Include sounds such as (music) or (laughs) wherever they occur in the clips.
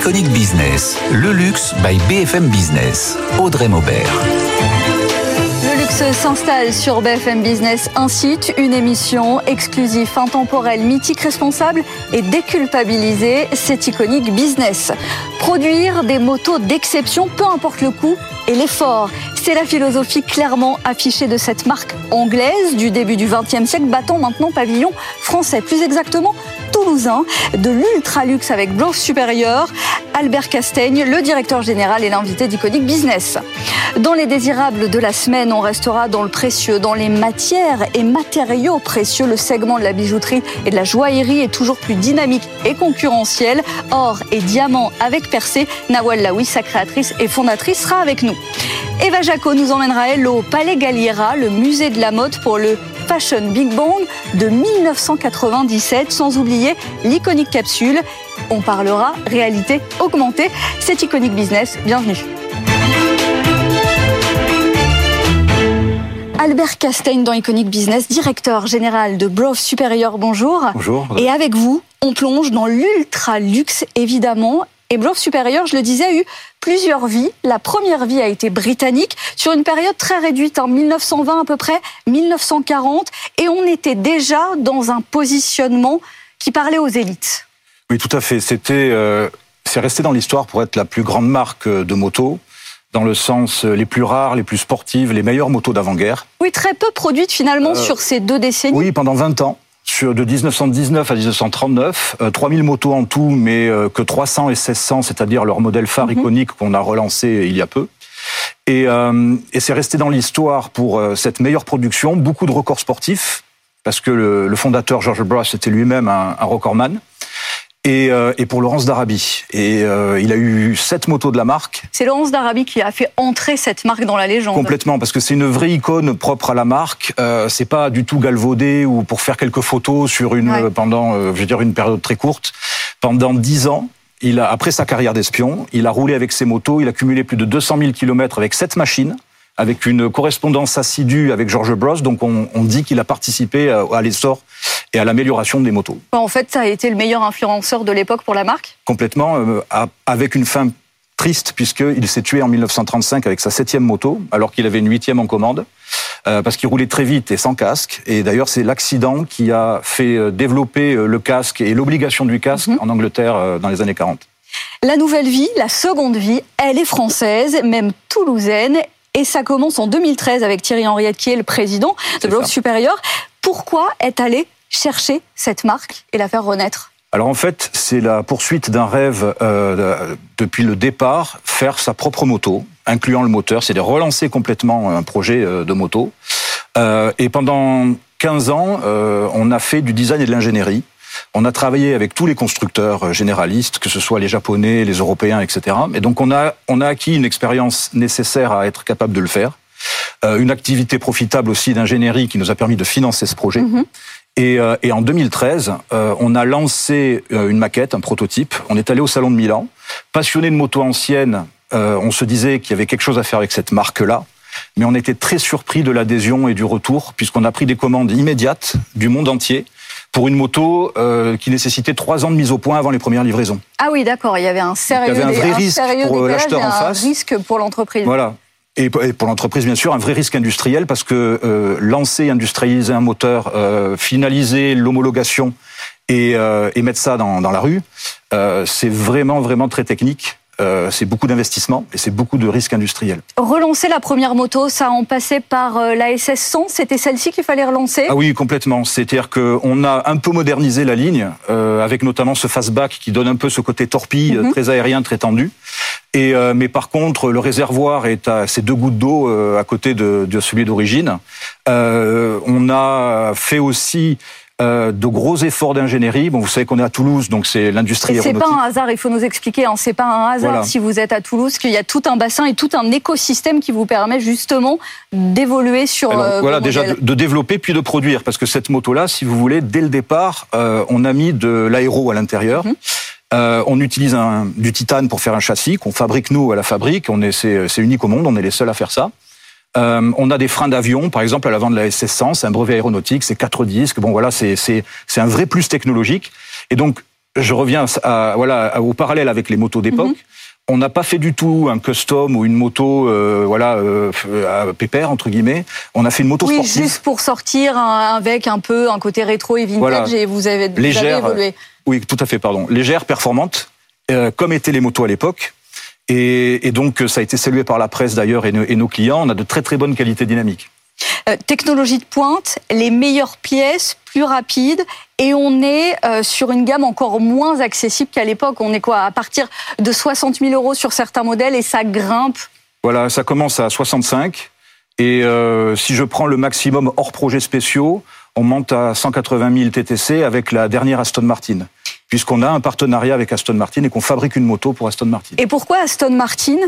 Iconic Business, le luxe by BFM Business. Audrey Maubert. S'installe sur BFM Business, un site, une émission exclusive, intemporelle, mythique, responsable et déculpabilisée. C'est Iconic Business. Produire des motos d'exception, peu importe le coût et l'effort. C'est la philosophie clairement affichée de cette marque anglaise du début du XXe siècle, battant maintenant pavillon français. Plus exactement, toulousain de l'ultra luxe avec bloc supérieur. Albert Castaigne, le directeur général et l'invité d'Iconic Business. Dans les désirables de la semaine, on restera dans le précieux, dans les matières et matériaux précieux. Le segment de la bijouterie et de la joaillerie est toujours plus dynamique et concurrentiel. Or et diamant avec percé, Nawal Laoui, sa créatrice et fondatrice, sera avec nous. Eva Jaco nous emmènera elle au Palais Galliera, le musée de la mode pour le Fashion Big Bang de 1997, sans oublier l'iconique capsule. On parlera réalité augmentée. C'est Iconic Business. Bienvenue. Albert Castaigne dans Iconic Business, directeur général de Brove Supérieur, bonjour. Bonjour. Et avec vous, on plonge dans l'ultra luxe, évidemment. Et Brove Supérieur, je le disais, a eu plusieurs vies. La première vie a été britannique sur une période très réduite, en 1920 à peu près, 1940. Et on était déjà dans un positionnement qui parlait aux élites. Oui, tout à fait. C'était, euh, c'est resté dans l'histoire pour être la plus grande marque de moto dans le sens euh, les plus rares, les plus sportives, les meilleures motos d'avant-guerre. Oui, très peu produites finalement Euh, sur ces deux décennies. Oui, pendant 20 ans. Sur, de 1919 à 1939, euh, 3000 motos en tout, mais euh, que 300 et 1600, c'est-à-dire leur modèle phare Mhm. iconique qu'on a relancé il y a peu. Et, euh, et c'est resté dans l'histoire pour euh, cette meilleure production, beaucoup de records sportifs, parce que le, le fondateur George Brass était lui-même un, un recordman. Et, euh, et pour Laurence d'Arabie. Et euh, il a eu sept motos de la marque, C'est Laurence d'Arabie qui a fait entrer cette marque dans la légende. Complètement, parce que c'est une vraie icône propre à la marque. Euh, c'est pas du tout galvaudé ou pour faire quelques photos sur une Ouais. euh, pendant, euh, je veux dire, une période très courte. Pendant dix ans, il a, après sa carrière d'espion, il a roulé avec ses motos. Il a cumulé plus de 200 000 kilomètres avec cette machine, avec une correspondance assidue avec George Bros. Donc on, on dit qu'il a participé à, à l'essor et à l'amélioration des motos. En fait, ça a été le meilleur influenceur de l'époque pour la marque? Complètement, euh, avec une fin triste puisqu'il s'est tué en 1935 avec sa septième moto, alors qu'il avait une huitième en commande, euh, parce qu'il roulait très vite et sans casque. Et d'ailleurs, c'est l'accident qui a fait euh, développer le casque et l'obligation du casque Mhm. en Angleterre euh, dans les années 40. La nouvelle vie, la seconde vie, elle est française, même toulousaine. Et ça commence en 2013 avec Thierry Henriette, qui est le président de Bloc. Supérieur. Pourquoi est allé chercher cette marque et la faire renaître Alors en fait, c'est la poursuite d'un rêve euh, de- depuis le départ, faire sa propre moto, incluant le moteur, c'est de relancer complètement un projet euh, de moto. Euh, et pendant 15 ans, euh, on a fait du design et de l'ingénierie. On a travaillé avec tous les constructeurs euh, généralistes, que ce soit les Japonais, les Européens, etc. Et donc on a, on a acquis une expérience nécessaire à être capable de le faire. Euh, une activité profitable aussi d'ingénierie qui nous a permis de financer ce projet. Et, euh, et en 2013, euh, on a lancé une maquette, un prototype. On est allé au salon de Milan. Passionné de motos anciennes, euh, on se disait qu'il y avait quelque chose à faire avec cette marque-là. Mais on était très surpris de l'adhésion et du retour, puisqu'on a pris des commandes immédiates du monde entier pour une moto euh, qui nécessitait trois ans de mise au point avant les premières livraisons. Ah oui, d'accord, il y avait un sérieux, il y avait un vrai risque pour, l'acheteur et en un face. risque pour l'entreprise. Voilà. Et pour l'entreprise, bien sûr, un vrai risque industriel parce que euh, lancer, industrialiser un moteur, euh, finaliser l'homologation et, euh, et mettre ça dans, dans la rue, c'est vraiment, vraiment très technique. Euh, c'est beaucoup d'investissement et c'est beaucoup de risques industriels. Relancer la première moto, ça en passait par euh, la SS100, c'était celle-ci qu'il fallait relancer? Ah oui, complètement. C'est-à-dire qu'on a un peu modernisé la ligne, euh, avec notamment ce fastback qui donne un peu ce côté torpille, Mhm. très aérien, très tendu. Et mais par contre, le réservoir est à ces deux gouttes d'eau à côté de, de celui d'origine. On a fait aussi euh, de gros efforts d'ingénierie. Bon, vous savez qu'on est à Toulouse, donc c'est l'industrie Et c'est aéronautique. pas un hasard, il faut nous expliquer, hein, c'est pas un hasard Voilà. si vous êtes à Toulouse, qu'il y a tout un bassin et tout un écosystème qui vous permet justement d'évoluer sur Alors, euh, voilà, déjà de, développer puis de produire, parce que cette moto-là, si vous voulez, dès le départ, euh, on a mis de l'aéro à l'intérieur. Mhm. Euh, on utilise un, du titane pour faire un châssis qu'on fabrique nous à la fabrique. On est c'est c'est unique au monde, on est les seuls à faire ça. Euh, on a des freins d'avion, par exemple à l'avant de la SS100, c'est un brevet aéronautique, c'est quatre disques. Bon voilà, c'est c'est c'est un vrai plus technologique. Et donc je reviens à, voilà, au parallèle avec les motos d'époque. Mhm. On n'a pas fait du tout un custom ou une moto, euh, voilà, euh, pépère entre guillemets. On a fait une moto oui, sportive. juste pour sortir avec un peu un côté rétro et vintage. Et vous avez, Légère, évolué. Oui, tout à fait, pardon. Légère, performante, euh, comme étaient les motos à l'époque. Et, et, donc, ça a été salué par la presse d'ailleurs et, et, nos clients. On a de très très bonnes qualités dynamiques. Euh, technologie de pointe, les meilleures pièces, plus rapides, et on est euh, sur une gamme encore moins accessible qu'à l'époque. On est quoi À partir de 60 000 euros sur certains modèles et ça grimpe Voilà, ça commence à 65. Et euh, si je prends le maximum hors projets spéciaux, on monte à 180 000 TTC avec la dernière Aston Martin puisqu'on a un partenariat avec Aston Martin et qu'on fabrique une moto pour Aston Martin. Et pourquoi Aston Martin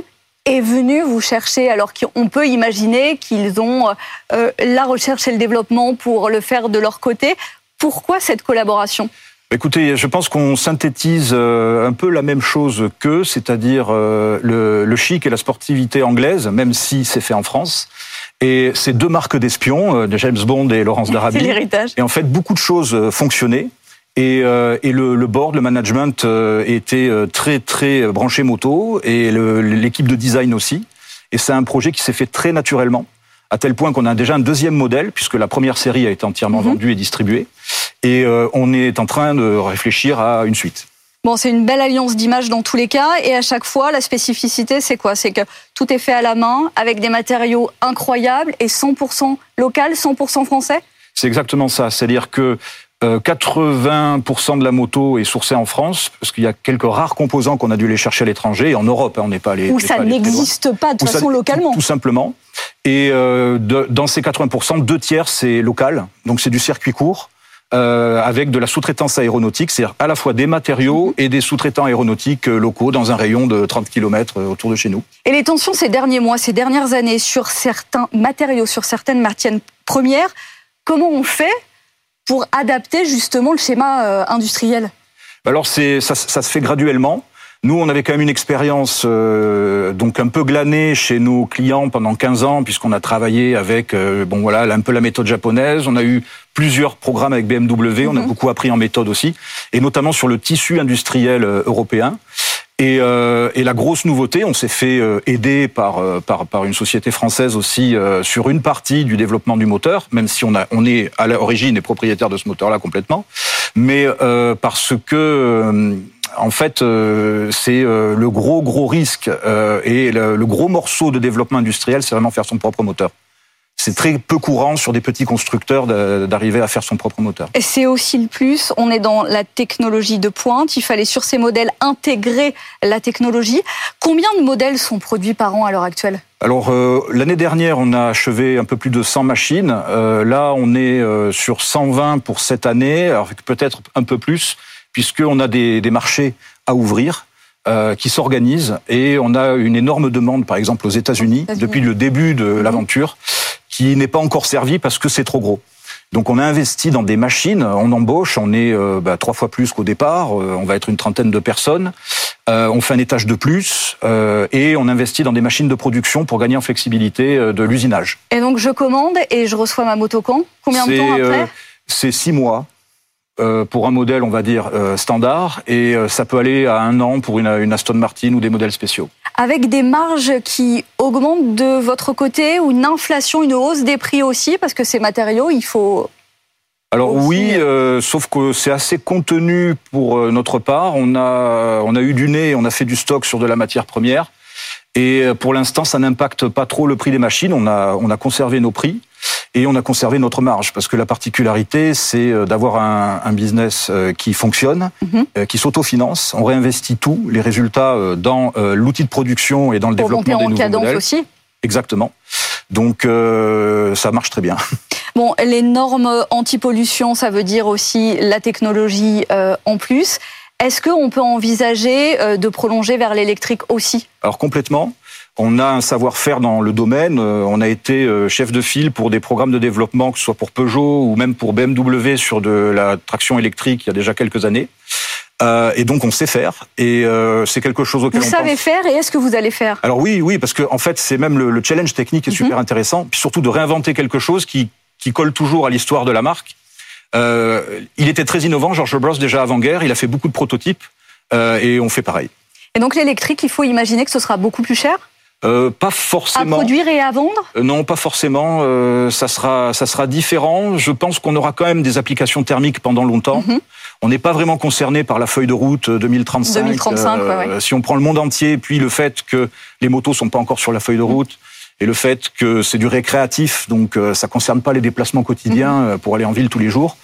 est venu vous chercher alors qu'on peut imaginer qu'ils ont euh, la recherche et le développement pour le faire de leur côté? Pourquoi cette collaboration? Écoutez, je pense qu'on synthétise euh, un peu la même chose qu'eux, c'est-à-dire euh, le, le, chic et la sportivité anglaise, même si c'est fait en France. Et ces deux marques d'espions, de James Bond et Laurence (laughs) d'Arabie. c'est l'héritage. Et en fait, beaucoup de choses fonctionnaient. Et, euh, et le, le, board, le management euh, était euh, très très branché moto et l'équipe de design aussi. Et c'est un projet qui s'est fait très naturellement, à tel point qu'on a déjà un deuxième modèle puisque la première série a été entièrement mhm. vendue et distribuée. Et on est en train de réfléchir à une suite. Bon, c'est une belle alliance d'images dans tous les cas, et à chaque fois, la spécificité, c'est quoi? C'est que tout est fait à la main, avec des matériaux incroyables et 100% local, 100% français? C'est exactement ça. C'est-à-dire que 80% euh, de la moto est sourcée en France, parce qu'il y a quelques rares composants qu'on a dû les chercher à l'étranger, en Europe, hein, on n'est pas allé. Où ça n'existe pas de toute façon localement. Tout, simplement. Et euh, de, dans ces 80%, deux tiers c'est local, donc c'est du circuit court. Euh, avec de la sous-traitance aéronautique, c'est-à-dire à la fois des matériaux et des sous-traitants aéronautiques locaux dans un rayon de 30 km autour de chez nous. Et les tensions ces derniers mois, ces dernières années sur certains matériaux, sur certaines matières premières, comment on fait pour adapter justement le schéma euh, industriel Alors c'est ça, ça, se fait graduellement. Nous, on avait quand même une expérience euh, donc un peu glanée chez nos clients pendant 15 ans, puisqu'on a travaillé avec euh, bon voilà un peu la méthode japonaise. On a eu plusieurs programmes avec BMW. On a mhm. beaucoup appris en méthode aussi, et notamment sur le tissu industriel européen. Et, euh, et, la grosse nouveauté, on s'est fait euh, aider par, euh, par, par, une société française aussi sur une partie du développement du moteur, même si on, a, on est à l'origine et propriétaire de ce moteur-là complètement, mais parce que en fait, c'est le gros gros risque et le, gros morceau de développement industriel, c'est vraiment faire son propre moteur c'est très peu courant sur des petits constructeurs d'arriver à faire son propre moteur. Et c'est aussi le plus, on est dans la technologie de pointe, il fallait sur ces modèles intégrer la technologie. Combien de modèles sont produits par an à l'heure actuelle? Alors euh, l'année dernière, on a achevé un peu plus de 100 machines. Euh, là, on est euh, sur 120 pour cette année, avec peut-être un peu plus, puisqu'on a des, des marchés à ouvrir. qui s'organisent et on a une énorme demande, par exemple aux États-Unis, depuis le début de mhm. l'aventure qui n'est pas encore servi parce que c'est trop gros. Donc on a investi dans des machines, on embauche, on est euh, bah, trois fois plus qu'au départ, euh, on va être une trentaine de personnes, euh, on fait un étage de plus et on investit dans des machines de production pour gagner en flexibilité de l'usinage. Et donc je commande et je reçois ma moto quand? Combien de temps après? C'est six mois. Pour un modèle, on va dire, standard, et ça peut aller à un an pour une, une, Aston Martin ou des modèles spéciaux. Avec des marges qui augmentent de votre côté, ou une inflation, une hausse des prix aussi, parce que ces matériaux, il faut... Alors oui, sauf que c'est assez contenu pour notre part. On a, on a eu du nez, on a fait du stock sur de la matière première. Et pour l'instant, ça n'impacte pas trop le prix des machines. On a, on a conservé nos prix et on a conservé notre marge parce que la particularité, c'est euh, d'avoir un, un, business euh, qui fonctionne, mhm. euh, qui s'autofinance. On réinvestit tout, les résultats dans l'outil de production et dans le Pour développement des nouveaux cadence modèles. aussi. Exactement. Donc euh, ça marche très bien. (laughs) Bon, les normes anti-pollution, ça veut dire aussi la technologie euh, en plus. Est-ce qu'on peut envisager de prolonger vers l'électrique aussi? Alors complètement. On a un savoir-faire dans le domaine. Euh, on a été euh, chef de file pour des programmes de développement, que ce soit pour Peugeot ou même pour BMW sur de la traction électrique il y a déjà quelques années. Euh, et donc on sait faire et c'est quelque chose auquel vous on savez faire et est-ce que vous allez faire? Alors oui, oui, parce que en fait c'est même le, challenge technique est mhm. super intéressant, puis surtout de réinventer quelque chose qui qui colle toujours à l'histoire de la marque. il était très innovant, George Bros déjà avant-guerre, il a fait beaucoup de prototypes et on fait pareil. Et donc l'électrique, il faut imaginer que ce sera beaucoup plus cher? Euh, pas forcément. À produire et à vendre? Euh, Non, pas forcément. Euh, ça sera, ça sera différent. Je pense qu'on aura quand même des applications thermiques pendant longtemps. Mhm. On n'est pas vraiment concerné par la feuille de route 2035. 2035, ouais, Si on prend le monde entier, puis le fait que les motos sont pas encore sur la feuille de route. Et le fait que c'est du récréatif, donc ça concerne pas les déplacements quotidiens mhm. pour aller en ville tous les jours.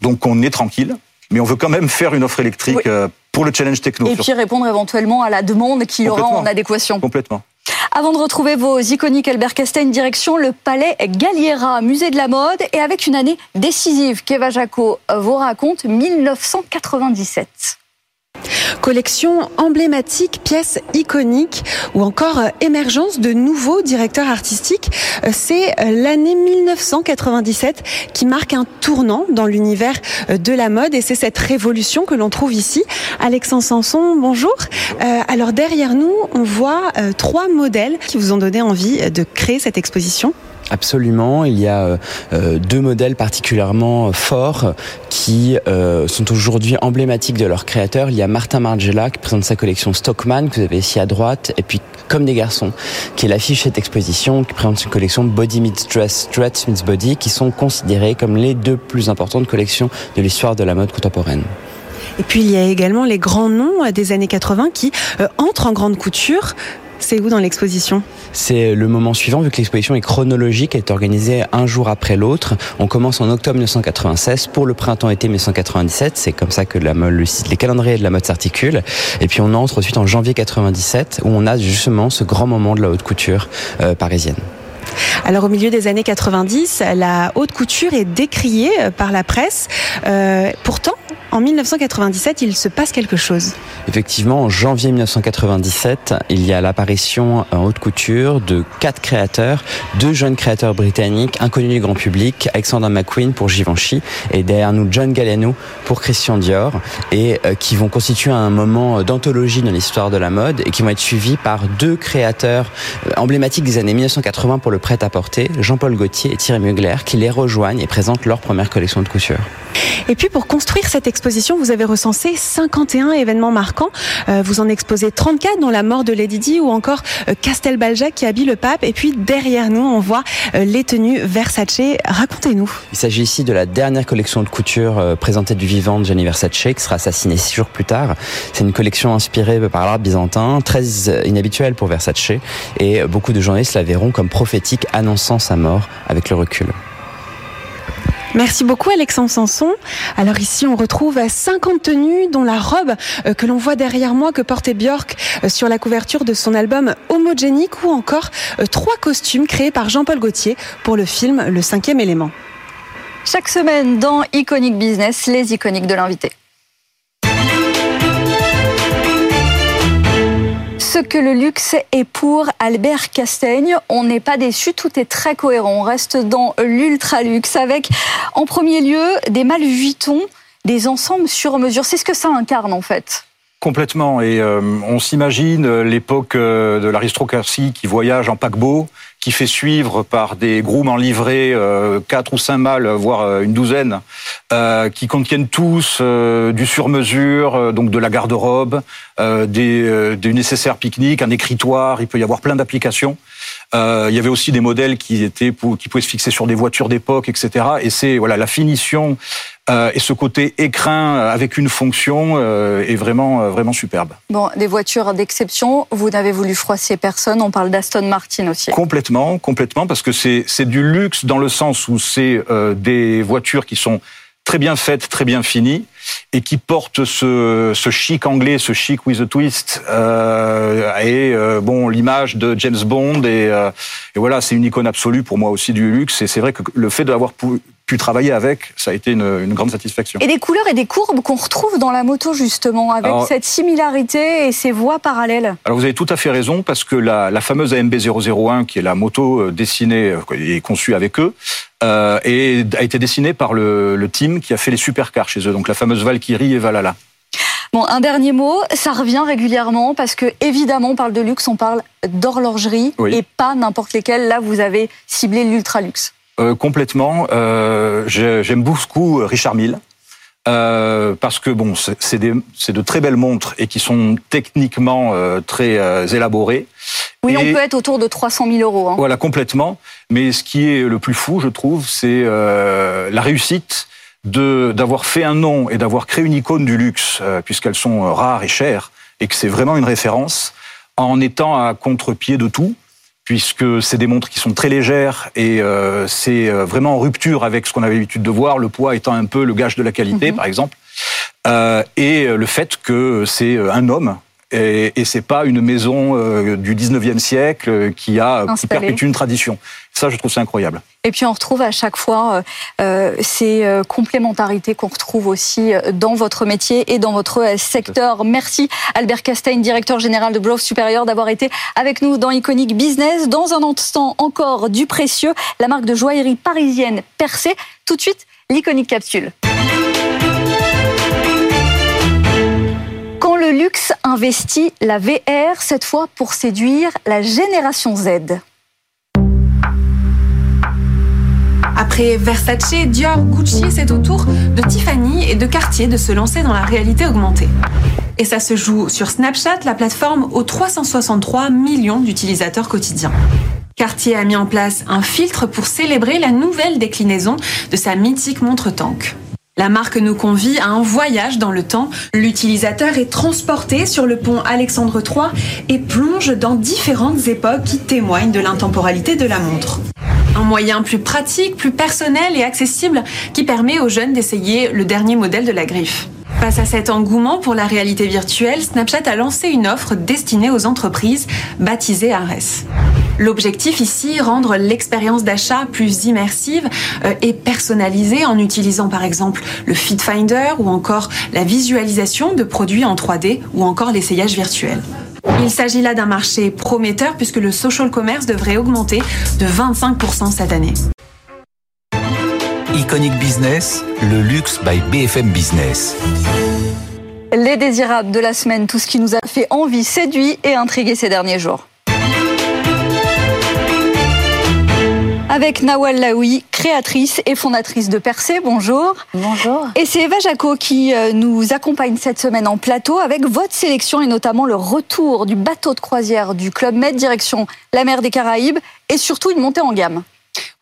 donc on est tranquille, mais on veut quand même faire une offre électrique pour le challenge techno. Et puis répondre éventuellement à la demande qui y aura en adéquation. Complètement. Avant de retrouver vos iconiques Albert Castagne, direction le palais Galliera, musée de la mode, et avec une année décisive qu'Eva Jaco vous raconte, 1997. Collection emblématique, pièces iconiques ou encore euh, émergence de nouveaux directeurs artistiques. Euh, c'est euh, l'année 1997 qui marque un tournant dans l'univers de la mode et c'est cette révolution que l'on trouve ici. Alexandre Sanson, bonjour. alors derrière nous, on voit trois modèles qui vous ont donné envie de créer cette exposition. Absolument, il y a euh, euh, deux modèles particulièrement forts qui euh, sont aujourd'hui emblématiques de leur créateur. Il y a Martin Margiela qui présente sa collection Stockman que vous avez ici à droite, et puis Comme des garçons, qui est l'affiche cette exposition, qui présente une collection Body Meets Dress, Dress Meets Body, qui sont considérées comme les deux plus importantes collections de l'histoire de la mode contemporaine. Et puis il y a également les grands noms des années 80 qui entrent en grande couture. C'est où dans l'exposition? C'est le moment suivant, vu que l'exposition est chronologique, elle est organisée un jour après l'autre. On commence en octobre 1996 pour le printemps-été 1997. C'est comme ça que la, les calendriers de la mode s'articulent. Et puis on entre ensuite en janvier 97 où on a justement ce grand moment de la haute couture euh, parisienne. Alors au milieu des années 90, la haute couture est décriée euh, par la presse. Euh, pourtant, en 1997, il se passe quelque chose. Effectivement, en janvier 1997, il y a l'apparition en haute couture de quatre créateurs, deux jeunes créateurs britanniques inconnus du grand public, Alexander McQueen pour Givenchy et derrière nous John Galliano pour Christian Dior et euh, qui vont constituer un moment d'anthologie dans l'histoire de la mode et qui vont être suivis par deux créateurs euh, emblématiques des années 1980 pour le prêt-à-porter, Jean-Paul Gaultier et Thierry Mugler qui les rejoignent et présentent leur première collection de couture. Et puis pour construire cette exposition, vous avez recensé 51 événements marquants. Euh, vous en exposez 34 dont la mort de Lady Di ou encore euh, Castelbaljac qui habille le pape. Et puis derrière nous, on voit euh, les tenues Versace. Racontez-nous. Il s'agit ici de la dernière collection de couture présentée du vivant de Gianni Versace qui sera assassiné six jours plus tard. C'est une collection inspirée par l'art byzantin, très inhabituelle pour Versace et beaucoup de journalistes la verront comme prophétique annonçant sa mort avec le recul. Merci beaucoup Alexandre Sanson. Alors ici on retrouve 50 tenues dont la robe euh, que l'on voit derrière moi que portait Björk euh, sur la couverture de son album Homogénique ou encore euh, trois costumes créés par Jean-Paul Gaultier pour le film Le cinquième élément. Chaque semaine dans Iconic Business, les iconiques de l'invité. Ce que le luxe est pour Albert Castaigne. On n'est pas déçu, tout est très cohérent. On reste dans l'ultra luxe avec, en premier lieu, des mal Vuitton, des ensembles sur mesure. C'est ce que ça incarne en fait. Complètement. Et euh, on s'imagine l'époque euh, de l'aristocratie qui voyage en paquebot, qui fait suivre par des grooms en livrée, quatre ou cinq mâles, voire une douzaine, qui contiennent tous du sur-mesure, donc de la garde-robe, des, des nécessaires pique-niques, un écritoire. Il peut y avoir plein d'applications. il y avait aussi des modèles qui étaient qui pouvaient se fixer sur des voitures d'époque, etc. Et c'est voilà la finition euh, et ce côté écrin euh, avec une fonction euh, est vraiment, vraiment superbe. Bon, des voitures d'exception, vous n'avez voulu froisser personne, on parle d'Aston Martin aussi. Complètement, complètement, parce que c'est du luxe dans le sens où c'est des voitures qui sont très bien faites, très bien finies, et qui portent ce, ce chic anglais, ce chic with a twist, euh, et bon l'image de James Bond, et, et voilà, c'est une icône absolue pour moi aussi du luxe, et c'est vrai que le fait d'avoir pu travailler avec, ça a été une, grande satisfaction. Et des couleurs et des courbes qu'on retrouve dans la moto justement, avec cette similarité et ces voies parallèles. Alors vous avez tout à fait raison, parce que la, fameuse AMB 001, qui est la moto euh, dessinée euh, et conçue avec eux, euh, et a été dessinée par le, le, team qui a fait les supercars chez eux, donc la fameuse Valkyrie et Valhalla. Bon, un dernier mot, ça revient régulièrement parce que évidemment on parle de luxe, on parle d'horlogerie et pas n'importe lesquelles. Là, vous avez ciblé l'ultra luxe. Complètement. J'aime beaucoup Richard Mille. Euh, parce que bon, c'est de très belles montres et qui sont techniquement euh, très euh, élaborées. Oui, on peut être autour de 300 000 euros. Hein. Voilà, complètement. Mais ce qui est le plus fou, je trouve, c'est la réussite d'avoir fait un nom et d'avoir créé une icône du luxe, puisqu'elles sont rares et chères, et que c'est vraiment une référence, en étant à contre-pied de tout puisque c'est des montres qui sont très légères et euh, c'est euh, vraiment en rupture avec ce qu'on avait l'habitude de voir, le poids étant un peu le gage de la qualité, mhm. par exemple, euh, et le fait que c'est un homme et, et c'est pas une maison euh, du 19e siècle qui a qui perpétue une tradition. Ça, je trouve ça incroyable. Et puis on retrouve à chaque fois euh, euh ces euh, complémentarités qu'on retrouve aussi dans votre métier et dans votre secteur. Merci Albert Castain, directeur général de Growth Supérieur, d'avoir été avec nous dans Iconic Business. Dans un instant encore du précieux, la marque de joaillerie parisienne Percé. Tout de suite, l'Iconic Capsule. Le luxe investit la VR, cette fois pour séduire la génération Z. Après Versace, Dior, Gucci, c'est au tour de Tiffany et de Cartier de se lancer dans la réalité augmentée. Et ça se joue sur Snapchat, la plateforme aux 363 millions d'utilisateurs quotidiens. Cartier a mis en place un filtre pour célébrer la nouvelle déclinaison de sa mythique montre tank. La marque nous convie à un voyage dans le temps. L'utilisateur est transporté sur le pont Alexandre III et plonge dans différentes époques qui témoignent de l'intemporalité de la montre. Un moyen plus pratique, plus personnel et accessible qui permet aux jeunes d'essayer le dernier modèle de la griffe. Face à cet engouement pour la réalité virtuelle, Snapchat a lancé une offre destinée aux entreprises baptisée Ares. L'objectif ici, rendre l'expérience d'achat plus immersive euh, et personnalisée en utilisant par exemple le Fit Finder ou encore la visualisation de produits en 3D ou encore l'essayage virtuel. Il s'agit là d'un marché prometteur puisque le social commerce devrait augmenter de 25% cette année. Iconic Business, le luxe by BFM Business. Les désirables de la semaine, tout ce qui nous a fait envie, séduit et intrigué ces derniers jours. Avec Nawal Laoui, créatrice et fondatrice de Percé. Bonjour. Bonjour. Et c'est Eva Jaco qui euh, nous accompagne cette semaine en plateau avec votre sélection et notamment le retour du bateau de croisière du Club Med direction la mer des Caraïbes et surtout une montée en gamme.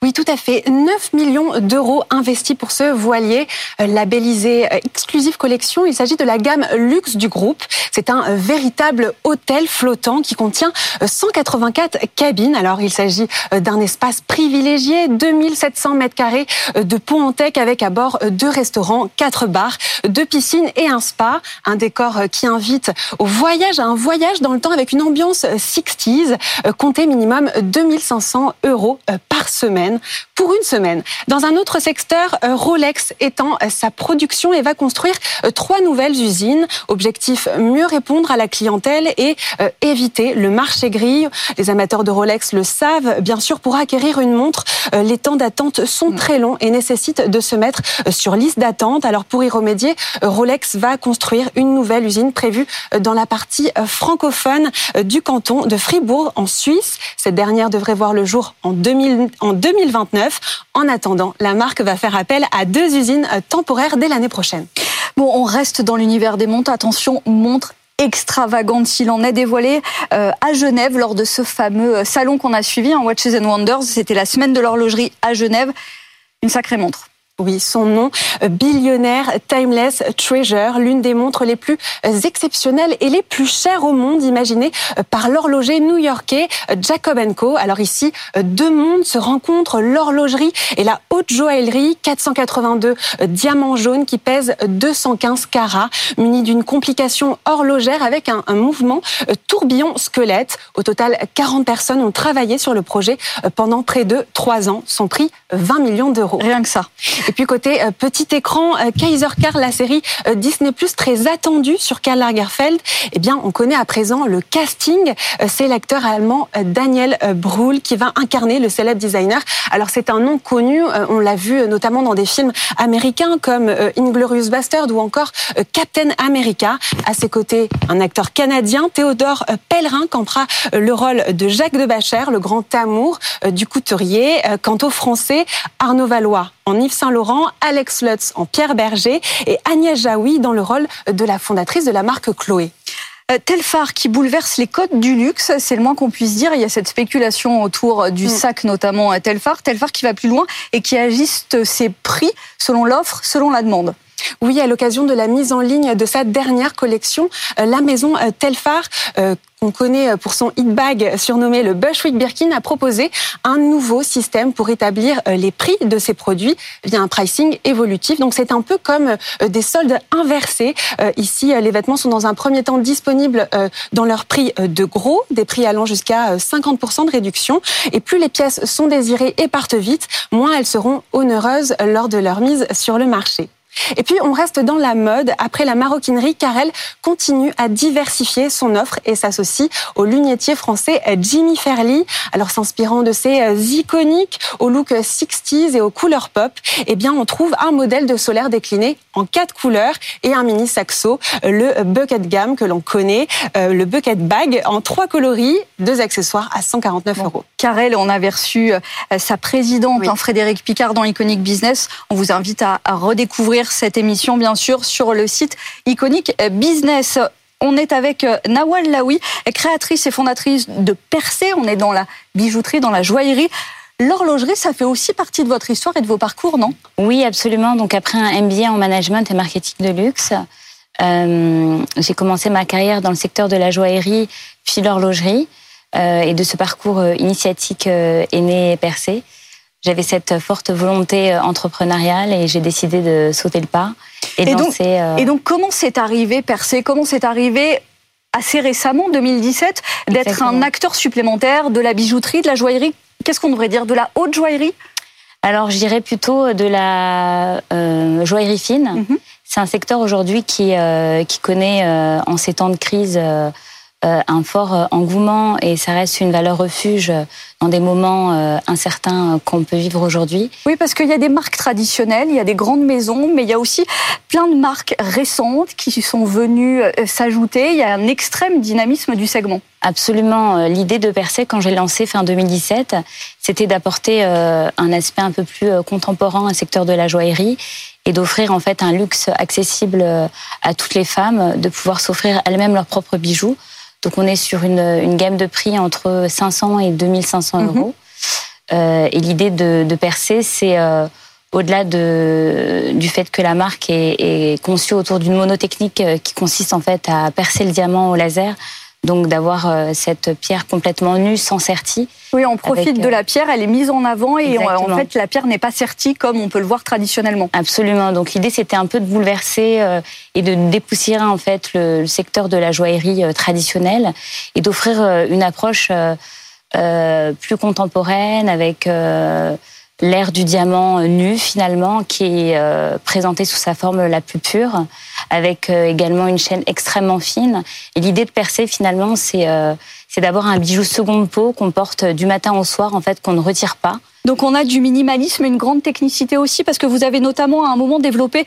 Oui, tout à fait. 9 millions d'euros investis pour ce voilier euh, labellisé euh, Exclusive Collection. Il s'agit de la gamme luxe du groupe. C'est un euh, véritable hôtel flottant qui contient 184 cabines. Alors, il s'agit d'un espace privilégié, 2700 mètres carrés de pont en tech avec à bord deux restaurants, quatre bars, deux piscines et un spa. Un décor qui invite au voyage, un voyage dans le temps avec une ambiance 60s. Comptez minimum 2500 euros par semaine pour une semaine. Dans un autre secteur, euh, Rolex étend euh, sa production et va construire euh, trois nouvelles usines. Objectif, mieux répondre à la clientèle et éviter le marché gris. Les amateurs de Rolex le savent. Bien sûr, pour acquérir une montre, les temps d'attente sont très longs et nécessitent de se mettre sur liste d'attente. Alors pour y remédier, Rolex va construire une nouvelle usine prévue dans la partie francophone du canton de Fribourg en Suisse. Cette dernière devrait voir le jour en, 2000, en 2000 2029. En attendant, la marque va faire appel à deux usines temporaires dès l'année prochaine. Bon, on reste dans l'univers des montres. Attention, montre extravagante s'il en est dévoilé euh, à Genève lors de ce fameux euh, salon qu'on a suivi, en Watches and Wonders. C'était la semaine de l'horlogerie à Genève. Une sacrée montre. Oui, son nom, euh, Billionaire Timeless Treasure, l'une des montres les plus euh, exceptionnelles et les plus chères au monde, imaginées euh, par l'horloger new-yorkais Jacob Co. Alors ici, deux mondes se rencontrent, l'horlogerie et la haute joaillerie, 482 diamants jaunes qui pèsent 215 carats, munis d'une complication horlogère avec un, un mouvement tourbillon squelette. Au total, 40 personnes ont travaillé sur le projet pendant près de trois ans. Son prix, 20 millions d'euros. Rien que ça. Et puis côté petit écran, Kaiser Car, la série Disney Plus très attendue sur Karl Lagerfeld, eh bien on connaît à présent le casting. C'est l'acteur allemand Daniel Brühl qui va incarner le célèbre designer. Alors c'est un nom connu, on l'a vu notamment dans des films américains comme Inglorious Bastard ou encore Captain America. À ses côtés, un acteur canadien, Théodore Pellerin, campera le rôle de Jacques de Bacher, le grand amour du couturier. Quant au français, Arnaud Valois en Yves Saint-Laurent, Alex Lutz en Pierre Berger et Agnès Jaoui dans le rôle de la fondatrice de la marque Chloé. Euh, Telfar qui bouleverse les codes du luxe, c'est le moins qu'on puisse dire. Il y a cette spéculation autour du mm. sac, notamment Telfar. Telfar qui va plus loin et qui ajuste ses prix selon l'offre, selon la demande. Oui, à l'occasion de la mise en ligne de sa dernière collection, euh, la maison euh, Telfar qu'on connaît pour son hit bag surnommé le Bushwick Birkin, a proposé un nouveau système pour établir euh, les prix de ses produits via un pricing évolutif. Donc c'est un peu comme euh, des soldes inversés. Euh, ici, les vêtements sont dans un premier temps disponibles dans leur prix de gros, des prix allant jusqu'à 50% de réduction. Et plus les pièces sont désirées et partent vite, moins elles seront onéreuses lors de leur mise sur le marché. Et puis, on reste dans la mode. Après la maroquinerie, Carrel continue à diversifier son offre et s'associe au lunetier français Jimmy Fairley. Alors, s'inspirant de ses euh, iconiques au look 60s et aux couleurs pop, eh bien, on trouve un modèle de solaire décliné en quatre couleurs et un mini saxo, le bucket gamme que l'on connaît, euh, le bucket bag en trois coloris, deux accessoires à 149 euros. Carrel, on avait reçu euh, sa présidente, hein, Frédéric Picard, dans Iconic Business. On vous invite à redécouvrir cette émission, bien sûr, sur le site Iconique Business. On est avec euh, Nawal Laoui, créatrice et fondatrice de Percé. On est dans la bijouterie, dans la joaillerie. L'horlogerie, ça fait aussi partie de votre histoire et de vos parcours, non? Oui, absolument. Donc après un MBA en management et marketing de luxe, euh, j'ai commencé ma carrière dans le secteur de la joaillerie puis l'horlogerie. Euh, et de ce parcours initiatique est né Percé. J'avais cette forte volonté euh, entrepreneuriale et j'ai décidé de sauter le pas et, donc, euh, et donc, comment c'est arrivé, Percé? Comment c'est arrivé assez récemment, 2017, d'être un acteur supplémentaire de la bijouterie, de la joaillerie? Qu'est-ce qu'on devrait dire? De la haute joaillerie? Alors, je dirais plutôt de la euh, joaillerie fine. Mhm. C'est un secteur aujourd'hui qui, qui connaît, en ces temps de crise, euh, un fort euh, engouement et ça reste une valeur refuge dans des moments euh, incertains qu'on peut vivre aujourd'hui. Oui, parce qu'il y a des marques traditionnelles, il y a des grandes maisons, mais il y a aussi plein de marques récentes qui sont venues s'ajouter. Il y a un extrême dynamisme du segment. Absolument. L'idée de Percé, quand j'ai lancé fin 2017, c'était d'apporter un aspect un peu plus contemporain au secteur de la joaillerie et d'offrir en fait un luxe accessible à toutes les femmes, de pouvoir s'offrir elles-mêmes leurs propres bijoux donc on est sur une, une gamme de prix entre 500 et 2500 mhm. euros. Euh, et l'idée de, de, percer, c'est euh, au-delà de, du fait que la marque est, est conçue autour d'une monotechnique euh, qui consiste en fait à percer le diamant au laser, donc d'avoir euh, cette pierre complètement nue, sans sertie. Oui, on profite de la pierre, elle est mise en avant et en fait la pierre n'est pas sertie comme on peut le voir traditionnellement. Absolument. Donc l'idée c'était un peu de bouleverser euh, et de dépoussiérer en fait le, secteur de la joaillerie euh, traditionnelle et d'offrir une approche plus contemporaine avec l'ère du diamant nu finalement qui est euh, présenté sous sa forme la plus pure avec euh, également une chaîne extrêmement fine et l'idée de percer finalement c'est euh, c'est d'avoir un bijou seconde peau qu'on porte du matin au soir en fait qu'on ne retire pas donc on a du minimalisme, une grande technicité aussi, parce que vous avez notamment à un moment développé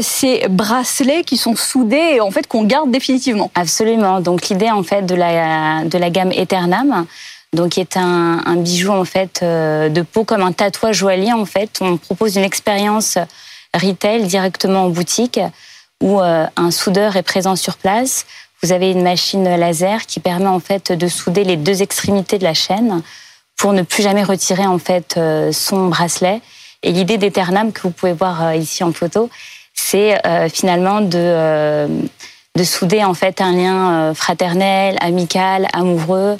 ces bracelets qui sont soudés et en fait qu'on garde définitivement. Absolument. Donc l'idée en fait de la de la gamme Eternam, donc qui est un, un, bijou en fait euh, de peau comme un tatouage joaillier en fait. On propose une expérience retail directement en boutique où euh, un soudeur est présent sur place. Vous avez une machine laser qui permet en fait de souder les deux extrémités de la chaîne pour ne plus jamais retirer en fait euh, son bracelet. Et l'idée d'Eternam que vous pouvez voir ici en photo, c'est finalement de de souder en fait un lien fraternel, amical, amoureux,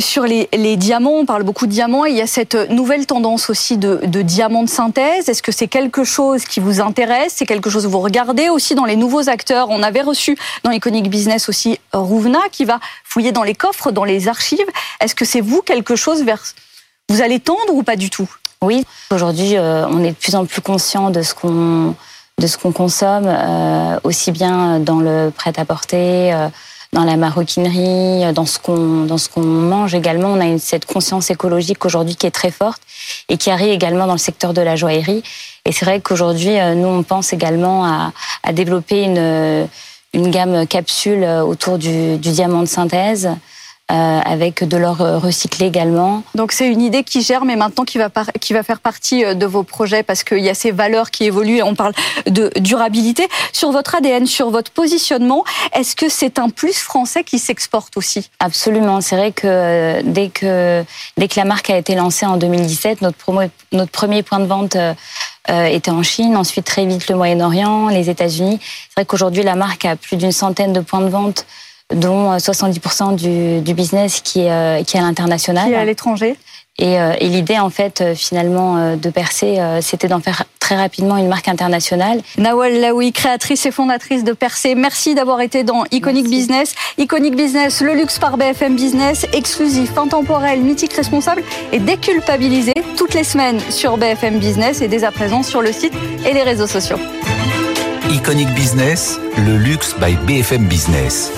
sur les, diamants, on parle beaucoup de diamants. Il y a cette nouvelle tendance aussi de, diamants de synthèse. Est-ce que c'est quelque chose qui vous intéresse? C'est quelque chose que vous regardez aussi dans les nouveaux acteurs? On avait reçu dans Iconic Business aussi Rouvna qui va fouiller dans les coffres, dans les archives. Est-ce que c'est vous quelque chose vers vous allez tendre ou pas du tout? Oui, aujourd'hui, on est de plus en plus conscient de ce qu'on de ce qu'on consomme, aussi bien dans le prêt-à-porter, dans la maroquinerie, dans ce qu'on dans ce qu'on mange également. On a une, cette conscience écologique aujourd'hui qui est très forte et qui arrive également dans le secteur de la joaillerie. Et c'est vrai qu'aujourd'hui, euh, nous, on pense également à, à développer une, une gamme capsule autour du, du diamant de synthèse euh, avec de l'or euh, recyclé également. Donc c'est une idée qui germe et maintenant qui va, qui va faire partie euh, de vos projets parce qu'il y a ces valeurs qui évoluent et on parle de durabilité. Sur votre ADN, sur votre positionnement, est-ce que c'est un plus français qui s'exporte aussi? Absolument. C'est vrai que dès, que dès que la marque a été lancée en 2017, notre, promo, notre premier point de vente était en Chine, ensuite très vite le Moyen-Orient, les États-Unis. C'est vrai qu'aujourd'hui la marque a plus d'une centaine de points de vente dont 70% du, du, business qui est, euh, qui est à l'international. Qui est à l'étranger. Et, euh, et l'idée, en fait, euh, finalement, de Percé, c'était d'en faire très rapidement une marque internationale. Nawal Laoui, créatrice et fondatrice de Percé, merci d'avoir été dans Iconic Business. Iconic Business, le luxe par BFM Business, exclusif, intemporel, mythique, responsable et déculpabilisé toutes les semaines sur BFM Business et dès à présent sur le site et les réseaux sociaux. Iconic Business, le luxe by BFM Business.